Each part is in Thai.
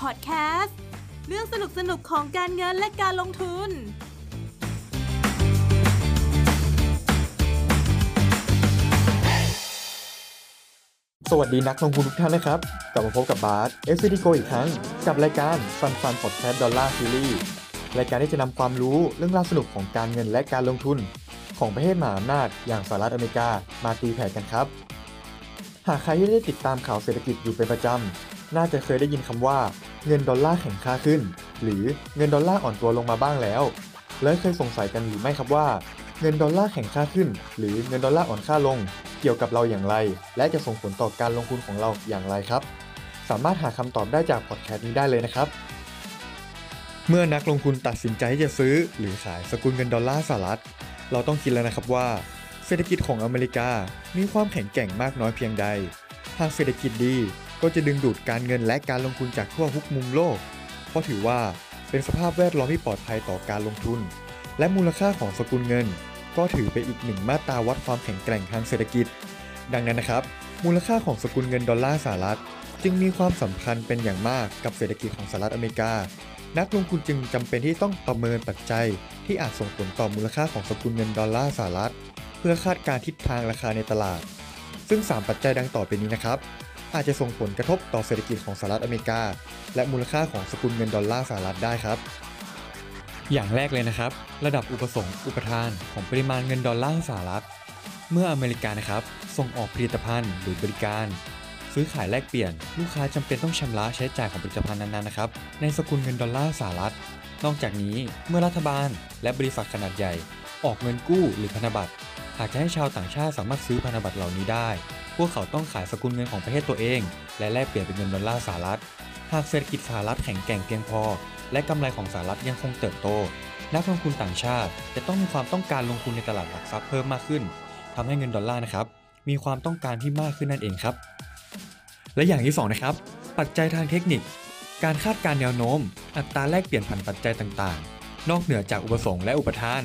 พอดแคสต์เรื่องสนุกสนุกของการเงินและการลงทุน สวัสดีนักลงทุนทุกท่านนะครับ กลับมาพบกับบาร์ส f c d Go อีกครั้ง กับรายการ Fun Fun Podcast Dollar Series รายการที่จะนำความรู้เรื่องราวสนุกของการเงินและการลงทุน ของประเทศมหาอำนาจอย่างสหรัฐอเมริกามาตีแผ่กันครับ หากใครที่ได้ติดตามข่าวเศรษฐกิจอยู่เป็นประจำน่าจะเคยได้ยินคำว่า เงินดอลลาร์แข็งค่าขึ้น หรือเงินดอลลาร์อ่อนตัวลงมาบ้างแล้ว และเคยสงสัยกันหรือไม่ครับว่า เงินดอลลาร์แข็งค่าขึ้น หรือเงินดอลลาร์อ่อนค่าลง เกี่ยวกับเราอย่างไร และจะส่งผลต่อการลงทุนของเราอย่างไรครับ สามารถหาคำตอบได้จากพอดแคสต์นี้ได้เลยนะครับ เมื่อนักลงทุนตัดสินใจที่จะซื้อ หรือขายสกุลเงินดอลลาร์สหรัฐ เราต้องคิดแล้วนะครับว่าเศรษฐกิจของอเมริกา มีความแข็งแกร่งมากน้อยเพียงใด หากเศรษฐกิจดี ก็จะดึงดูดการเงินและการลงทุนจากทั่วทุกมุมโลก เพราะถือว่าเป็นสภาพแวดล้อมที่ปลอดภัยต่อการลงทุน และมูลค่าของสกุลเงิน ก็ถือเป็นอีกหนึ่งมาตราวัดความแข็งแกร่งทางเศรษฐกิจ ดังนั้นนะครับ มูลค่าของสกุลเงินดอลลาร์สหรัฐ จึงมีความสำคัญเป็นอย่างมากกับเศรษฐกิจของสหรัฐอเมริกา นักลงทุนจึงจำเป็นที่ต้องประเมินปัจจัย ที่อาจส่งผลต่อมูลค่าของสกุลเงินดอลลาร์สหรัฐ เพื่อคาดการณ์ทิศทางราคาในตลาด ซึ่ง 3 ปัจจัยดังต่อไปนี้นะครับ อาจจะส่งผลกระทบต่อเศรษฐกิจของสหรัฐอเมริกา และมูลค่าของสกุลเงินดอลลาร์สหรัฐได้ครับ อย่างแรกเลยนะครับ ระดับอุปสงค์อุปทานของปริมาณเงินดอลลาร์สหรัฐ เมื่ออเมริกานะครับส่งออกผลิตภัณฑ์หรือบริการ ซื้อขายแลกเปลี่ยน ลูกค้าจำเป็นต้องชำระใช้จ่ายของผลิตภัณฑ์นั้นๆนะครับในสกุลเงินดอลลาร์สหรัฐ นอกจากนี้เมื่อรัฐบาล และบริษัทขนาดใหญ่ ออกเงินกู้หรือพันธบัตรหากจะให้ชาวต่างชาติสามารถซื้อพันธบัตรเหล่านี้ได้ พวกเขาต้องขายสกุลเงินของประเทศตัวเอง และแลกเปลี่ยนเป็นเงินดอลลาร์สหรัฐ หากเศรษฐกิจสหรัฐแข็งแกร่งเพียงพอ และกำไรของสหรัฐยังคงเติบโต นักลงทุนต่างชาติจะต้องมีความต้องการลงทุนในตลาดหลักทรัพย์เพิ่มมากขึ้นทำให้เงินดอลลาร์นะครับมีความต้องการที่มากขึ้นนั่นเองครับ และอย่างที่สองนะครับปัจจัยทางเทคนิค การคาดการณ์แนวโน้ม อัตราแลกเปลี่ยนผันปัจจัยต่างๆ นอกเหนือจากอุปสงค์และอุปทาน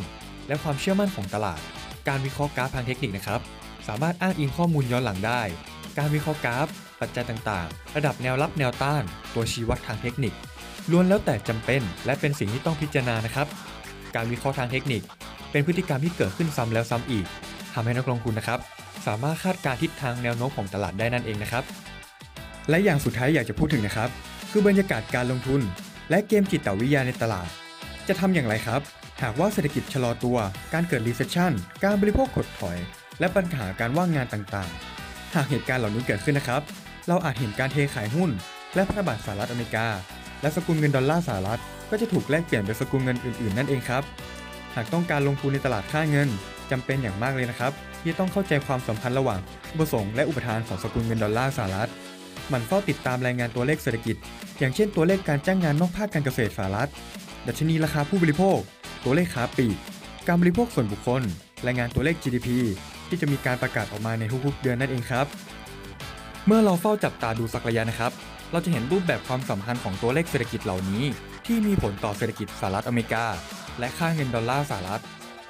และความเชื่อมั่นของตลาด การวิเคราะห์กราฟทางเทคนิคนะครับ สามารถอ้างอิงข้อมูลย้อนหลังได้ การวิเคราะห์กราฟ ปัจจัยต่างๆ ระดับแนวรับแนวต้าน ตัวชี้วัดทางเทคนิค ล้วนแล้วแต่จำเป็น และเป็นสิ่งที่ต้องพิจารณานะครับ การวิเคราะห์ทางเทคนิค เป็นพฤติกรรมที่เกิดขึ้นซ้ำแล้วซ้ำอีกทำให้นักลงทุนนะครับ สามารถคาดการณ์ทิศทางแนวโน้มของตลาดได้นั่นเองนะครับ และอย่างสุดท้ายอยากจะพูดถึงนะครับ คือบรรยากาศการลงทุน และเกมจิตวิทยาในตลาด จะทำอย่างไรครับหากว่าเศรษฐกิจชะลอตัว การเกิด recession การบริโภคถดถอย และปัญหาการว่างงานต่างๆ หากเหตุการณ์เหล่านี้เกิดขึ้นนะครับ เราอาจเห็นการเทขายหุ้น และพันธบัตรสหรัฐอเมริกา และสกุลเงินดอลลาร์สหรัฐ ก็จะถูกแลกเปลี่ยนเป็นสกุลเงินอื่นๆ นั่นเองครับ หากต้องการลงทุนในตลาดค่าเงินจำเป็นอย่างมากเลยนะครับ ที่ต้องเข้าใจความสัมพันธ์ระหว่างอุปสงค์และอุปทานของสกุลเงินดอลลาร์สหรัฐมันเฝ้าติดตามรายงานตัวเลขเศรษฐกิจ อย่างเช่นตัวเลขการจ้างงานนอกภาคการเกษตรสหรัฐ ดัชนีราคาผู้บริโภค ตัวเลขค้าปลีก การบริโภคส่วนบุคคล รายงานตัวเลข GDP ที่จะมีการประกาศออกมาในทุกๆเดือนนั่นเองครับ เมื่อเราเฝ้าจับตาดูสักระยะนะครับ เราจะเห็นรูปแบบความสัมพันธ์ของตัวเลขเศรษฐกิจเหล่านี้ ที่มีผลต่อเศรษฐกิจสหรัฐอเมริกา และค่าเงินดอลลาร์สหรัฐ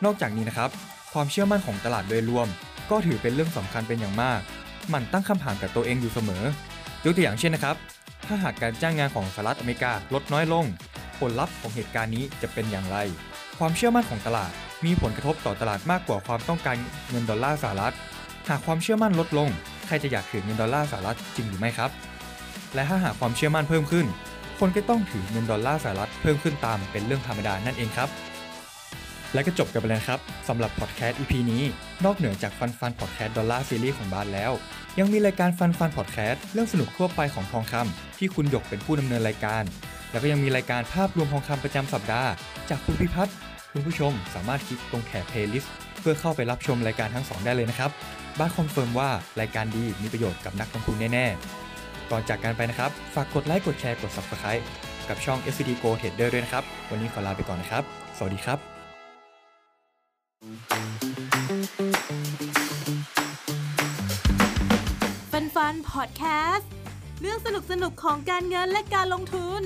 นอกจากนี้นะครับความเชื่อมั่นของตลาดโดยรวม ก็ถือเป็นเรื่องสำคัญเป็นอย่างมาก มันตั้งคำถามกับตัวเองอยู่เสมอยกตัวอย่างเช่นนะครับ ถ้าหากการจ้างงานของสหรัฐอเมริกาลดน้อยลง ผลลัพธ์ของเหตุการณ์นี้จะเป็นอย่างไร ความเชื่อมั่นของตลาด มีผลกระทบต่อตลาดมากกว่าความต้องการเงินดอลลาร์สหรัฐ หากความเชื่อมั่นลดลง ใครจะอยากถือเงินดอลลาร์สหรัฐจริงหรือไม่ครับ และถ้าหากความเชื่อมั่นเพิ่มขึ้น คนก็ต้องถือเงินดอลลาร์สหรัฐเพิ่มขึ้นตามเป็นเรื่องธรรมดานั่นเองครับ และก็จบกันไปแล้วครับสำหรับพอดแคสต์ EP นี้ นอกเหนือจาก FunFund พอดแคสต์ Dollars Series ของบาสแล้ว ยังมีรายการ FunFund พอดแคสต์เรื่องสนุกทั่วไปของทองคำที่คุณหยกเป็นผู้ดำเนินรายการ แล้วก็ยังมีรายการภาพรวมทองคำประจำสัปดาห์ จากคุณพิพัฒน์ คุณผู้ชมสามารถคลิกตรงแถบ playlist เพื่อเข้าไปรับชมรายการทั้งสองได้เลยนะครับบาส confirm ว่ารายการดีมีประโยชน์กับนักลงทุนแน่ๆ ก่อนจากกันไปนะครับ ฝากกดไลค์กดแชร์กด subscribe กับช่อง SCD Gold Trader ด้วยนะครับ วันนี้ขอลาไปก่อนนะครับ สวัสดีครับ FunFund พอดแคสต์เรื่องสนุกสนุกๆของการเงินและการลงทุน